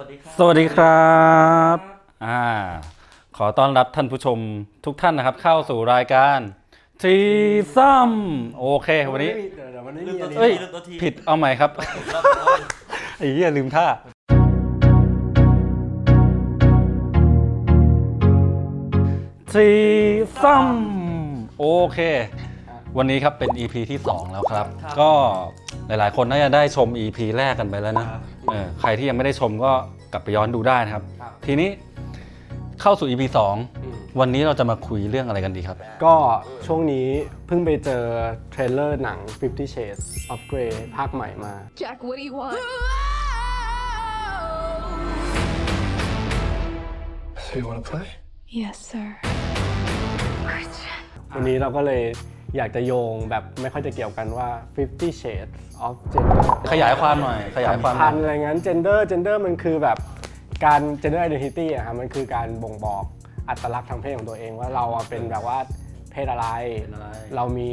วัสดีครับ สวัสดีครับ อ่า ขอต้อนรับท่านผู้ชมทุกท่านนะครับ เข้าสู่รายการทีซัมโอเค วันนี้เดี๋ยวเดี๋ยววันนี้ลืมีมอัตัวนทีนี้เอ้ยลืมตัวทีผิดเอาใหม่ครับครับไอ้เหี้ยลืมท่า ทีซัมโอเค วันนี้ครับเป็น EP ที่ 2 แล้วครับ ก็หลายๆ คนน่าจะได้ชม EP แรกกันไปแล้วนะ เออใครที่ยังไม่ได้ชมก็กลับไปย้อนดูได้นะครับทีนี้เข้าสู่ EP 2วันนี้เราจะมาคุยเรื่องอะไรกันดีครับ ก็ช่วงนี้เพิ่งไปเจอเทรลเลอร์หนัง Fifty Shades of Grey ภาคใหม่มา Jack, what do you want? So you want to play? Yes, sir. วันนี้เราก็เลย อยากจะโยงแบบไม่ค่อยจะเกี่ยวกันว่า Fifty Shades of Gender ขยายความหน่อย ขยายความหน่พัอนยอะไรงั้น gender gender มันคือแบบการ gender identity อะครับมันคือการบ่งบอกอัตลักษณ์ทางเพศของตัวเองว่าเราอะเป็นแบบว่าเพศอะไรเรามี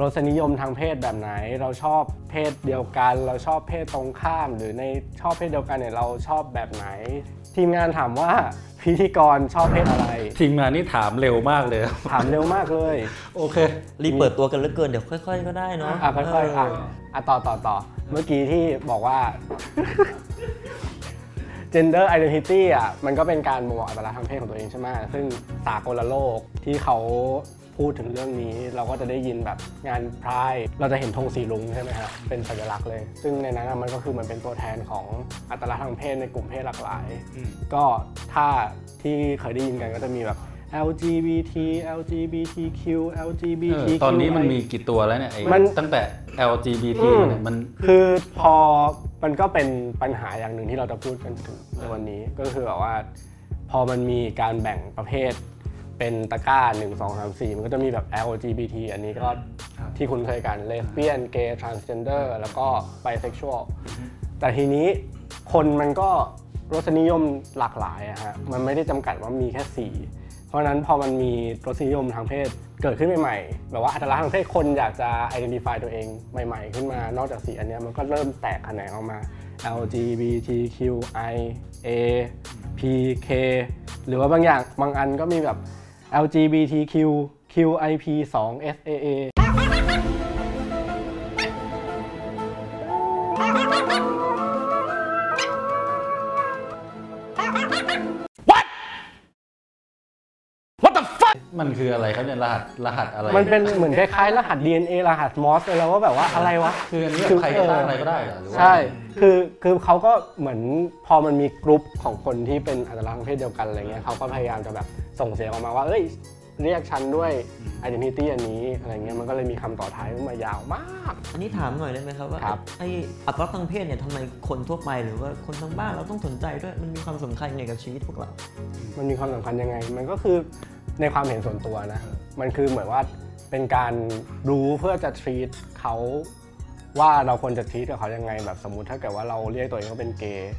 รสนิยมทางเพศแบบไหน เราชอบเพศเดียวกัน เราชอบเพศตรงข้าม หรือในชอบเพศเดียวกันเนี่ยเราชอบแบบไหน ทีมงานถามว่าพิธีกรชอบเพศอะไร ทีมงานนี่ถามเร็วมากเลย ถามเร็วมากเลย โอเค รีบเปิดตัวกันเหลือเกินเดี๋ยวค่อย ๆ ก็ได้เนาะอะค่อยๆอะอะต่อต่อต่อเมื่อกี้ที่บอกว่า gender identity อะมันก็เป็นการบ่งบอกอัตลักษณ์ทางเพศของตัวเองใช่ไหมซึ่งสากลโลกที่เขา พูดถึงเรื่องนี้เราก็จะได้ยินแบบงานพรายเราจะเห็นธงสีรุ้งใช่ไหมครับเป็นสัญลักษณ์เลย ซึ่งในนั้นอะมันก็คือเหมันเป็นตัวแทนของอัตลักษณ์ทางเพศในกลุ่มเพศหลากหลายก็ถ้าที่เคยได้ยินกันก็จะมีแบบ LGBT LGBTQ เอ LGBTQ อตอนนี้มันมีกี่ตัวแล้วเนี่ยไอ้มัน ตั้งแต่ LGBT อืมเนี่ยมัน คือพอมันก็เป็นปัญหาอย่างหนึ่งที่เราจะพูดกันถึงในวันนี้ก็คือแบบว่า พอมันมีการแบ่งประเภท เป็นตะกร้า 1 2 3 4 มันก็จะมีแบบ LGBT อันนี้ก็ที่คุ้นเคยกันเลสเบี้ยนเกย์ทรานส์เจนเดอร์แล้วก็ไบเซ็กชวลแต่ทีนี้คนมันก็รสนิยมหลากหลายอะฮะมันไม่ได้จำกัดว่ามีแค่ 4 เพราะฉะนั้นพอมันมีรสนิยมทางเพศเกิดขึ้นใหม่ๆ แบบว่าอัตลักษณ์ทางเพศคนอยากจะ identify ตัวเองใหม่ๆ ขึ้นมานอกจากสีอันเนี้ยมันก็เริ่มแตกแขนงออกมา LGBTQI A P K หรือว่าบางอย่างบางอันก็มีแบบ LGBTQ QIP 2 SAA มันคืออะไรครับเนี่ยรหัสรหัสอะไรมันเป็นเหมือนคล้ายๆรหัส DNA รหัสมอสเลยแล้วว่าแบบว่าอะไรวะ คืออันนี้แบบใครก็ตั้งอะไรก็ได้เหรอหรือว่าใช่ คือคือเขาก็เหมือนพอมันมีกลุ่มของคนที่เป็นอัตลักษณ์ทางเพศเดียวกันอะไรเงี้ยเขาก็พยายามจะแบบ ส่งเสียงออกมาว่า เอ้ย เรียกฉันด้วย identity อันนี้อะไรเงี้ยมันก็เลยมีคำต่อท้ายขึ้นมายาวมาก อันนี้ถามหน่อยได้ไหมครับว่าครับ ไออัตลักษณ์ทางเพศเนี่ยทำไมคนทั่วไปหรือว่าคนทั้งบ้านเราต้องสนใจด้วยมันมีความสำคัญยังไงกับชีวิตพวกเรา มันมีความสำคัญยังไง มันก็คือในความเห็นส่วนตัวนะ มันคือเหมือนว่าเป็นการรู้เพื่อจะ treat เขาว่าเราควรจะ treat กับเขายังไงแบบสมมุติถ้าเกิดว่าเราเรียกตัวเองว่าเป็นเกย์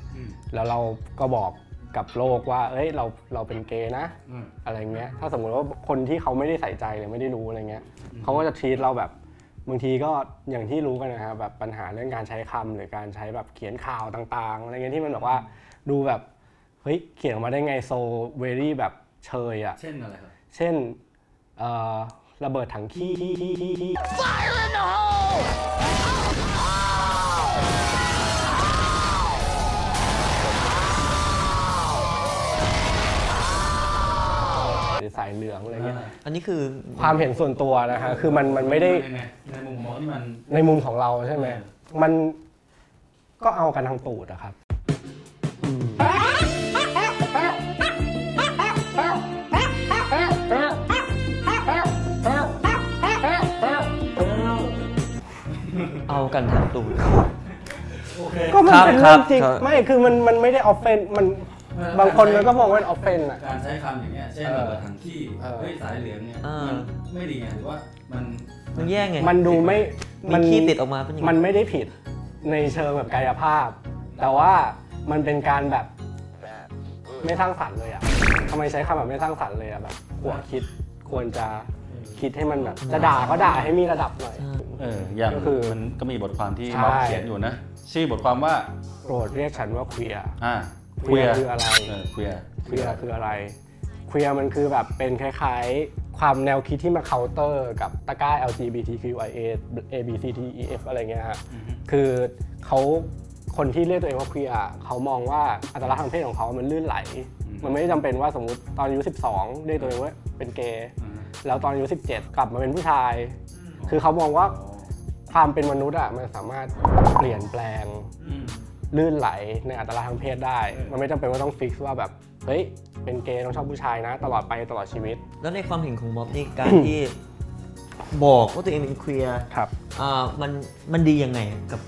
แล้วเราก็บอก กับโลกว่า เอ้ยเราเราเป็นเกย์นะอืม อะไรเงี้ย ถ้าสมมุติว่าคนที่เขาไม่ได้ใส่ใจหรือไม่ได้รู้อะไรเงี้ยเขาก็จะ treat เราแบบบางทีก็อย่างที่รู้กันนะครับแบบปัญหาเรื่องการใช้คำหรือการใช้แบบเขียนข่าวต่างๆอะไรเงี้ยที่มันแบบว่าดูแบบเฮ้ยเขียนออกมาได้ไงโซเวรี่แบบเชยอะ เช่นอะไรครับ เช่นเอ่อระเบิดถังขี้ที่ที่ที่ที่หรื สายเหลืองอะไรเงี้ยอันนี้คือความเห็นส่วนตัวนะฮะคือมันมันไม่ได้ในในมุมมองที่มันในมุมของเราใช่ไหมมันก็เอากันทางตูดอะครับเอากันทางตูดก็มันเป็นครัเรื่บองจริงครับไม่คือมันมันไม่ได้ออฟเฟนมันเออ บางคนมันก็มองว่าออฟเฟนอะการใช้คำอย่างเงี้ยเช่นเออระเบิดถังที่เออ เฮ้ยสายเหลืองเนี่ยเออ มันไม่ดีไงหรือว่ามันมันแย่ไงมันดูไม่มีขี้ติดออกมาเป็นยังไงมันไม่ได้ผิดในเชิงแบบกายภาพ แต่ว่ามันเป็นการแบบไม่สร้างสรรค์เลยอะทำไมใช้คำแบบไม่สร้างสรรค์เลยอะแบบควรคิดควรจะคิดให้มันแบบจะด่าก็ด่าให้มีระดับหน่อย เอออย่างก็คือมันก็มีบทความที่ใช่ ม็อบเขียนอยู่นะ ชื่อบทความว่าโปรดเรียกฉันว่า queer อ่า queer คืออะไรเออ queer queerคืออะไร queer มันคือแบบเป็นคล้ายๆ ความแนวคิดที่มาเคาน์เตอร์กับตะกร้า LGBTQIA A B C D E F อะไรเงี้ยฮะ คือเขาคนที่เรียกตัวเองว่า queer เขามองว่าอัตลักษณ์ทางเพศของเขามันลื่นไหล มันไม่ได้จำเป็นว่าสมมติตอนอายุ 12 เรียกตัวเองว่าเป็นเกย์ แล้วตอนอายุ17 กลับมาเป็นผู้ชาย คือเขามองว่าความเป็นมนุษย์อะมันสามารถเปลี่ยนแปลง ลื่นไหลในอัตลักษณ์ทางเพศได้ มันไม่จำเป็นว่าต้องฟิกซ์ว่าแบบเฮ้ยเป็นเกย์ต้องชอบผู้ชายนะ ตลอดไปตลอดชีวิต แล้วในความเห็นของม็อบนี่การที่บอกว่าตัวเองเป็นเคลียร์ครับอ่ามันมันดียังไงกับ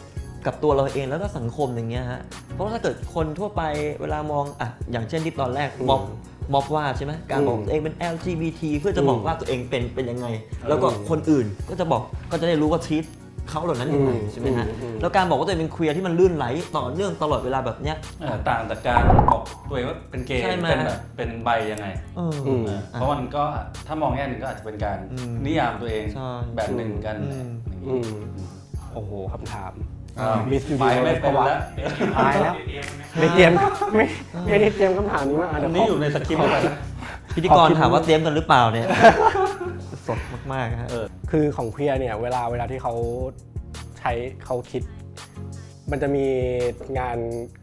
กับตัวเราเองแล้วก็สังคมอย่างเงี้ยฮะ เพราะว่าถ้าเกิดคนทั่วไปเวลามองอะอย่างเช่นที่ตอนแรกม็อบม็อบว่าใช่ไหมการบอกอืมตัวเองเป็น LGBT เพื่อจะบอกอืมว่าตัวเองเป็นเป็นยังไง แล้วก็คนอื่นก็จะบอกก็จะได้รู้ว่าทีต เขาเหล่านั้นยังไงอืมใช่ไหมฮะอืมอืมแล้วการบอกว่าตัวเองเป็นเคลียร์ที่มันลื่นไหลต่อเนื่องตลอดเวลาแบบเนี้ยเออต่างจากการบอกตัวเองว่าเป็นเกย์ใช่ไหม เป็นแบบเป็นใบยังไง เออออืมเออเพราะมันก็ถ้ามองแง่หนึ่งก็อาจจะเป็นการอืมนิยามตัวเองใช่แบบหนึ่งกันอืมอืมโอ้โหคำถามอ้าว Miss ไป Universe ไม่เป็นแล้วตายแล้วไม่เตรียมไม่ไม่ได้เตรียมคำถามนี้มาอัเดี๋ยนวนี้ขอยู่ในสคริปต์เลยนะพิธีกรถามว่าเตรียมกันหรือเปล่าเนี่ยสด มากๆฮะ เออ คือของเคลียร์เนี่ยเวลาเวลาที่เขาใช้เขาคิด มันจะมีงาน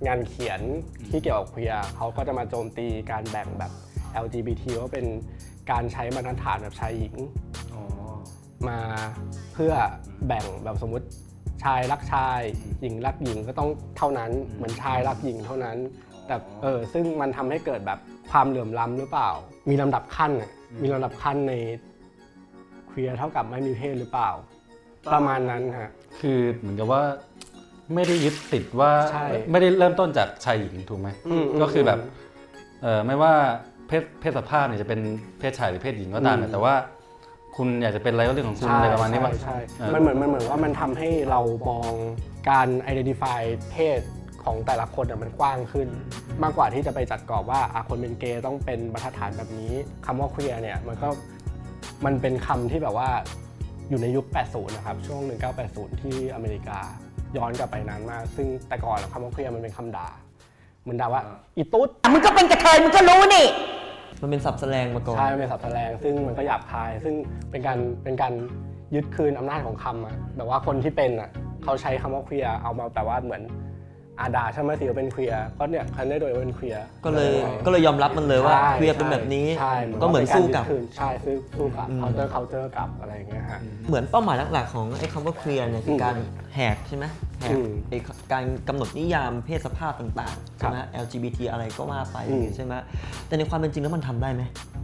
งานเขียนที่เกี่ยวกับเคลียร์เขาก็จะมาโจมตีการแบ่งแบบ LGBT ว่าเป็นการใช้มาตรฐานแบบชายหญิง อ๋อ มาเพื่อแบ่งแบบสมมติชายรักชาย หญิงรักหญิงก็ต้องเท่านั้น เหมือนชายรักหญิงเท่านั้น แต่เออซึ่งมันทำให้เกิดแบบความเหลื่อมล้ำหรือเปล่า มีลำดับขั้นอะมีลำดับขั้นใน เคลียร์เท่ากับไม่มีเพศหรือเปล่า ประมาณนั้นฮะ คือเหมือนกับว่าไม่ได้ยึดติดว่าใช่ไม่ได้เริ่มต้นจากชายหญิงถูกไหมอืมก็คือแบบเออไม่ว่าเพศเพศสภาพเนี่ยจะเป็นเพศชายหรือเพศหญิงก็ตามอืมเนี่ยแต่ว่า คุณอยากจะเป็นอะไรก็เรื่องของคุณอะไรประมาณนี้ป่ะใช่เออมันเหมือนมันเหมือนว่ามันทำให้เรามองการ identify เพศของแต่ละคนอะมันกว้างขึ้น มากกว่าที่จะไปจัดกรอบว่าอะคนเป็นเกย์ต้องเป็นบรรทัดฐานแบบนี้คำว่า queer เนี่ยมันก็ มันเป็นคำที่แบบว่าอยู่ในยุค 80 นะครับ ช่วง 1980 ที่อเมริกาย้อนกลับไปนานมาก ซึ่งแต่ก่อนคำว่า queer มันเป็นคำด่าเหมือนด่าว่าอีตุ๊ดมึงก็เป็นกระเทยมึงก็รู้นี่มันเป็นศัพท์แสลงมาก่อนใช่มันเป็นศัพท์แสลงซึ่งมันก็หยาบคาย ซึ่งเป็นการเป็นการยึดคืนอำนาจของคำอะแบบว่าคนที่เป็นอะเขาใช้คำว่า queer เอามาแปลว่าเหมือน อาด่าใช่ไหมสิว่าเป็น queer ก็เนี่ยคันได้โดยว่าเป็น queer ก็เลยก็เลยยอมรับมันเลยว่าใช่ queer เป็นแบบนี้ ใช่ก็เหมือนสู้กับป็ารยึดคืนใช่สู้สู้กับอืม counter counter กับอะไรอย่างเงี้ยฮะ เหมือนเป้าหมายหลักๆของไอ้คำว่า queer เนี่ยคือการแหกใช่ไหมแหกอืมไอ้การกำหนดนิยามเพศสภาพต่างๆใช่ไหม LGBT อะไรก็ว่าไปอืม ใช่ไหมแต่ในความเป็นจริงแล้วมันทำได้ไหม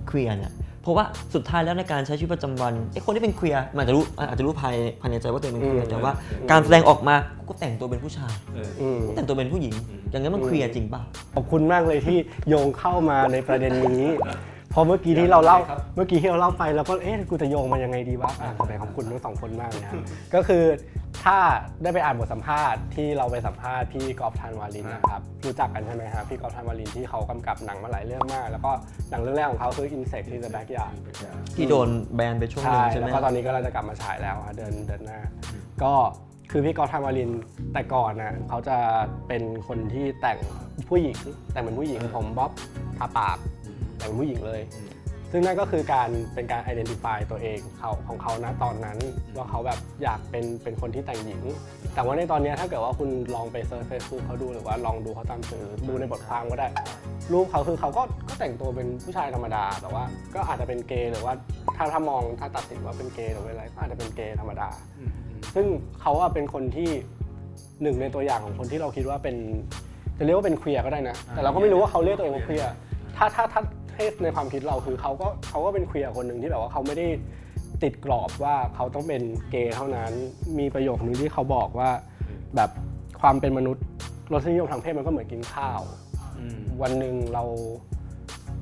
เคลียร์เนี่ยเพราะว่าสุดท้ายแล้วในการใช้ชีวิตประจำวันไอ้คนที่เป็นเคลียร์มันอาจจะรู้อาจจะรู้ภายภายในใจว่าตัวเองเป็นเคลียร์แต่ว่าการแสดงออกมาก็แต่งตัวเป็นผู้ชายอืม ก็แต่งตัวเป็นผู้หญิง อย่างนั้นมันเคลียร์จริงป่ะขอบคุณมากเลยที่โยงเข้ามาในประเด็นนี้เพอเมื่อกี้ที่เราเล่าเมื่อกี้ที่เราเล่าไปเราก็เอ๊ะกูจะโยงมายังไงดีวะอะแต่ขอบคุณทั้งสองคนมากเลยฮะก็คือถ้าได้ไปอ่านบทสัมภาษณ์ที่เราไปสัมภาษณ์พี่กอล์ฟธันวาลินนะครับรู้จักกันใช่ไหมครับพี่กอล์ฟธันวาลินที่เขากำกับหนังมาหลายเรื่องมาก แล้วก็หนังเรื่องแรกของเขาคือ Insect in the Backyard ที่โดนแบนไปช่วงหนึใช่งใช่ไหมแล้วก็ตอนนี้ก็เราจะกลับมาฉายแล้วฮะเดินเดินหน้า ก็คือพี่กอล์ฟธัญญ์วารินแต่ก่อนนะเขาจะเป็นคนที่แต่งผู้หญิงแต่งเป็นผู้หญิงผมบ๊อบทาปาก แต่งเป็นผู้หญิงเลย ซึ่งนั่นก็คือการเป็นการ identify ตัวเองเขาของเขานะตอนนั้นว่าเขาแบบอยากเป็นเป็นคนที่แต่งหญิง แต่ว่าในตอนเนี้ยถ้าเกิดว่าคุณลองไป search เฟซบุ๊กเขาดูหรือว่าลองดูเขาตามสื่อดูในบทความก็ได้ รูปเขาคือเขาก็ก็แต่งตัวเป็นผู้ชายธรรมดาแต่ว่า ก็อาจจะเป็นเกย์หรือว่าถ้าถ้ามองถ้าตัดสินว่าเป็นเกย์หรือเป็นอะไรก็อาจจะเป็นเกย์ธรรมดา ซึ่งเขาอะเป็นคนที่หนึ่งในตัวอย่างของคนที่เราคิดว่าเป็นจะเรียกว่าเป็นเคลียร์ก็ได้นะ แต่เราก็ไม่รู้ว่าเขาเรียกตัวเองว่าเคลียร์ถ้าถ้าถ้า ให้ในความคิดเราคือเขาก็เขาก็เป็นเคลียร์คนหนึ่งที่แบบว่าเขาไม่ได้ติดกรอบว่าเขาต้องเป็นเกย์เท่านั้น มีประโยคนึงที่เขาบอกว่า แบบความเป็นมนุษย์รสนิยมทางเพศมันก็เหมือนกินข้าว วันหนึ่งเรา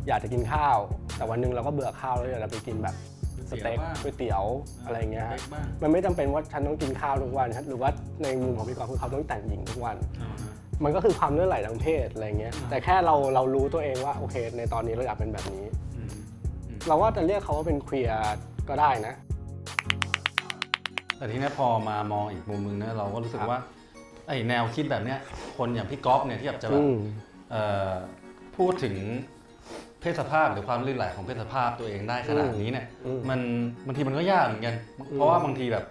อยากจะกินข้าว แต่วันหนึ่งเราก็เบื่อข้าวแล้วอยากจะไปกินแบบสเต็กก๋วยเตี๋ยวอะไรเงี้ยฮะมันไม่จำเป็นว่าฉันต้องกินข้าวทุกวัน หรือว่าในมุมของพี่กอล์ฟคือเขาต้องแต่งหญิงทุกวัน มันก็คือความเลื่อนไหลทางเพศอะไรเงี้ยแต่แค่เราเรารู้ตัวเองว่าโอเค ในตอนนี้เราอยากเป็นแบบนี้ เราว่าจะเรียกเขาว่าเป็นเคลียร์ก็ได้นะ แต่ทีเนี้ยพอมามองอีกมุมนึงเนี่ยเราก็รู้สึกว่าไอ้แนวคิดแบบเนี้ยคนอย่างพี่ก๊อฟเนี่ยที่แบบจะแบอืบมเอ่อพูดถึงเพศสภาพหรือความลื่นไหลของเพศสภาพตัวเองได้ขนาดนี้เนี่ยอืมมันบางทีมันก็ยากเหมือนกัน เพราะว่าบางทีแบบ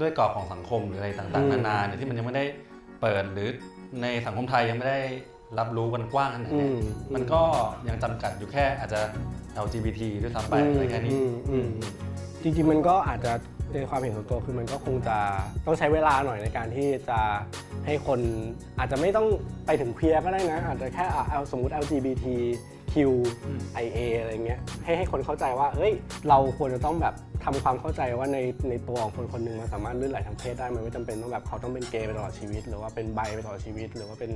ด้วยกรอบของสังคมหรืออะไรต่างอืๆมนานาเนี่ยที่มันยังไม่ได้เปิดหรือ ในสังคมไทยยังไม่ได้รับรู้กันกว้างขนาดอืเนี้ยมมันก็ยังจำกัดอยู่แค่อาจจะ LGBT ด้วยซ้ำไปอะไรแค่นี้อืมอืมจริงๆมันก็อาจจะในความเห็นส่วนตัวคือมันก็คงจะต้องใช้เวลาหน่อยในการที่จะให้คนอาจจะไม่ต้องไปถึงเคลียร์ก็ได้นะ อาจจะแค่อะเอาสมมติ LGBTQ IA อะไรเงี้ยให้ให้คนเข้าใจว่าเอ้ย เราควรจะต้องแบบทำความเข้าใจว่าในในตัวของคนคนหนึ่งมันสามารถลื่นไหลทางเพศได้มันไม่จำเป็นต้องแบบเขาต้องเป็นเกย์ไปตลอดชีวิต หรือว่าเป็นไบไปตลอดชีวิต หรือว่าเป็น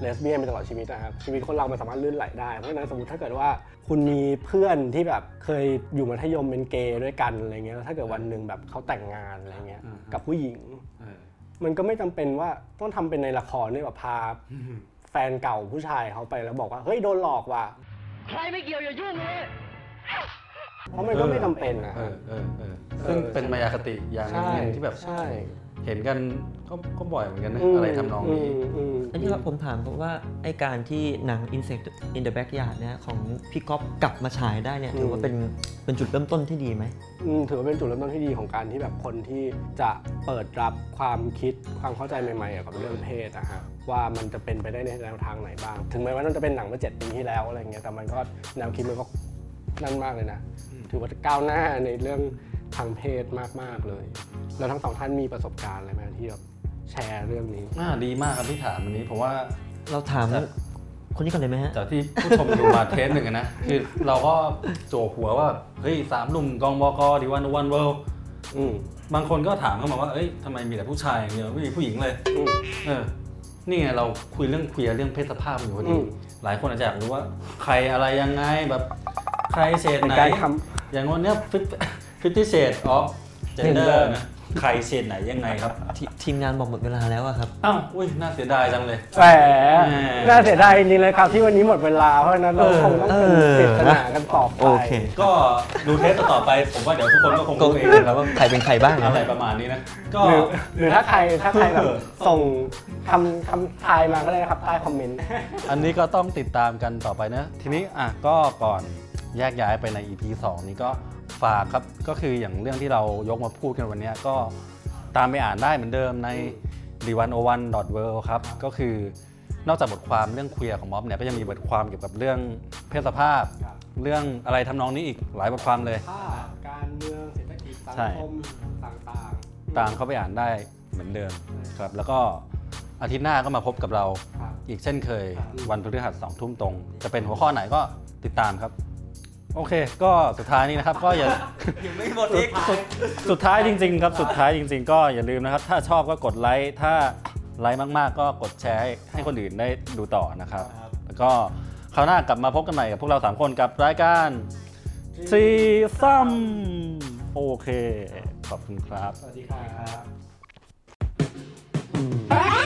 เลสเบี้ยนไปตลอดชีวิตนะครับชีวิตคนเรามันสามารถลื่นไหลได้เพราะฉะนั้นสมมติถ้าเกิดว่าคุณมีเพื่อนที่แบบเคยอยู่มัธยมเป็นเกย์ด้วยกันอะไรเงี้ยแล้วถ้าเกิดวันหนึ่งแบบเขาแต่งงานอะไรเงี้ยอืมกับผู้หญิงเออมันก็ไม่จำเป็นว่าต้องทำเป็นในละครด้วยแบบพาแฟนเก่าผู้ชายเขาไปแล้วบอกว่าเฮ้ยโดนหลอกว่ะ ใครไม่เกี่ยวอย่ายุ่งเลย เพราะมันก็ไม่จำเป็นนะ เออเออเออซึ่งเป็นมายาคติอย่างหนึใช่งที่แบบ ใช่ เห็นกันก็ก็บ่อยเหมือนกันนะมอะไรทำนองนี้มอืมอันนี้ครับผมถามเพราะว่าไอการที่หนัง Insect in the Backyard เนี่ยของพี่ก๊อฟกลับมาฉายได้เนี่ยถือว่าเป็นเป็นจุดเริ่มต้นที่ดีไหมอืมถือว่าเป็นจุดเริ่มต้นที่ดีของการที่แบบคนที่จะเปิดรับความคิดความเข้าใจใหม่ๆเกี่ยวกับเรื่องเพศนะฮะว่ามันจะเป็นไปได้ในแนวทางไหนบ้าง ถึงแม้ว่านั่นจะเป็นหนังเมื่อเจ็ดปีที่แล้วอะไรเงี้ยแต่มันก็แนวคิดมันก็นั่นมากเลยนะ ถือว่าก้าวหน้าในเรื่อง ทางเพศมาก ๆ เลย แล้วทั้งสองท่านมีประสบการณ์อะไรไหมที่แบบแชร์เรื่องนี้อ่าดีมากครับที่ถามวันนี้ผมว่า เราถามครับคนนี้ก่อนเลยไหมฮะ จากที่ผู้ชมดูมาเทสหนึ่งอะนะ คือเราก็โจกหัวว่า เฮ้ยสามหนุ่มกองบกดีวันวันเวิลด์อืมบางคนก็ถามเข้ามาว่า เอ้ยทำไมมีแต่ผู้ชายอย่างเดียวไม่มีผู้หญิงเลย อืม เออ นี่ไงเราคุยเรื่องเคลียร์เรื่องเพศสภาพอยู่พออืดี ม หลายคนอาจจะอยากรู้ว่า ใครอะไรยังไงแบบ ใครเฉดเป็นไหน การทอย่างวันเนี้ยฟิ ฟตี้เฉดออฟเจนเดอ Gender ร์นะใครเฉดไหนยังไงครับทีมงานบอกหมดเวลาแล้วอะครับ อ้าวอุ้ยน่าเสียดายจังเลย แหมแหมน่าเสียดายจริงๆเลยครับ ที่วันนี้หมดเวลา เพราะฉะนั้นเราคงต้องเป็นเออปริศนากันต่อไป โอเค ก็ดู taste ต่อไป ผมว่าเดี๋ยวทุกคนก็คงก็รู้เองรู้นะครับว่าใครเป็นใครบ้างนะอะไรประมาณนี้นะ ก็ หรือหรือถ้าใครถ้าใครแบบเออส่งคำคำทายมาก็ได้นะครับ ใต้คอมเมนต์ อันนี้ก็ต้องติดตามกันต่อไปนะ ทีนี้อะก็ก่อนแยกย้ายไปใน EP 2 นี้ก็ ฝากครับก็คืออย่างเรื่องที่เรายกมาพูดกันวันเนี้ยก็ตามไปอ่านได้เหมือนเดิมใน d 1 0 1 w o r l d ครับก็คือนอกจากบทความเรื่องเคลียร์ของม็อบเนี่ยก็ยังมีบทความเกี่ยวกับเรื่องเพศสภาพครับเรื่องอะไรทำนองนี้อีกหลายบทความเลยภาพการเมืองเศรษฐกิจสังใช่คมต่างๆตามเข้าไปอ่านได้เหมือนเดิมครับแล้วก็อาทิตย์หน้าก็มาพบกับเราครับอีกเช่นเคยครับวันพฤหัสสองทุ่มตรง จะเป็นหัวข้อไหนก็ติดตามครับ โอเค ก็สุดท้ายนี้นะครับ ก็อย่า ยังไม่หมดอีกสุดท้ายจริงๆครับสุดท้ายจริง ๆ ก็อย่าลืมนะครับ ถ้าชอบก็กดไลค์ถ้าไลค์มากๆ ก็กดแชร์ให้ให้คนอื่นได้ดูต่อนะครับ แล้วก็คราวหน้ากลับมาพบกันใหม่กับพวกเรา 3 คนกับรายการซีซัมโอเค ขอบคุณครับ สวัสดีครับ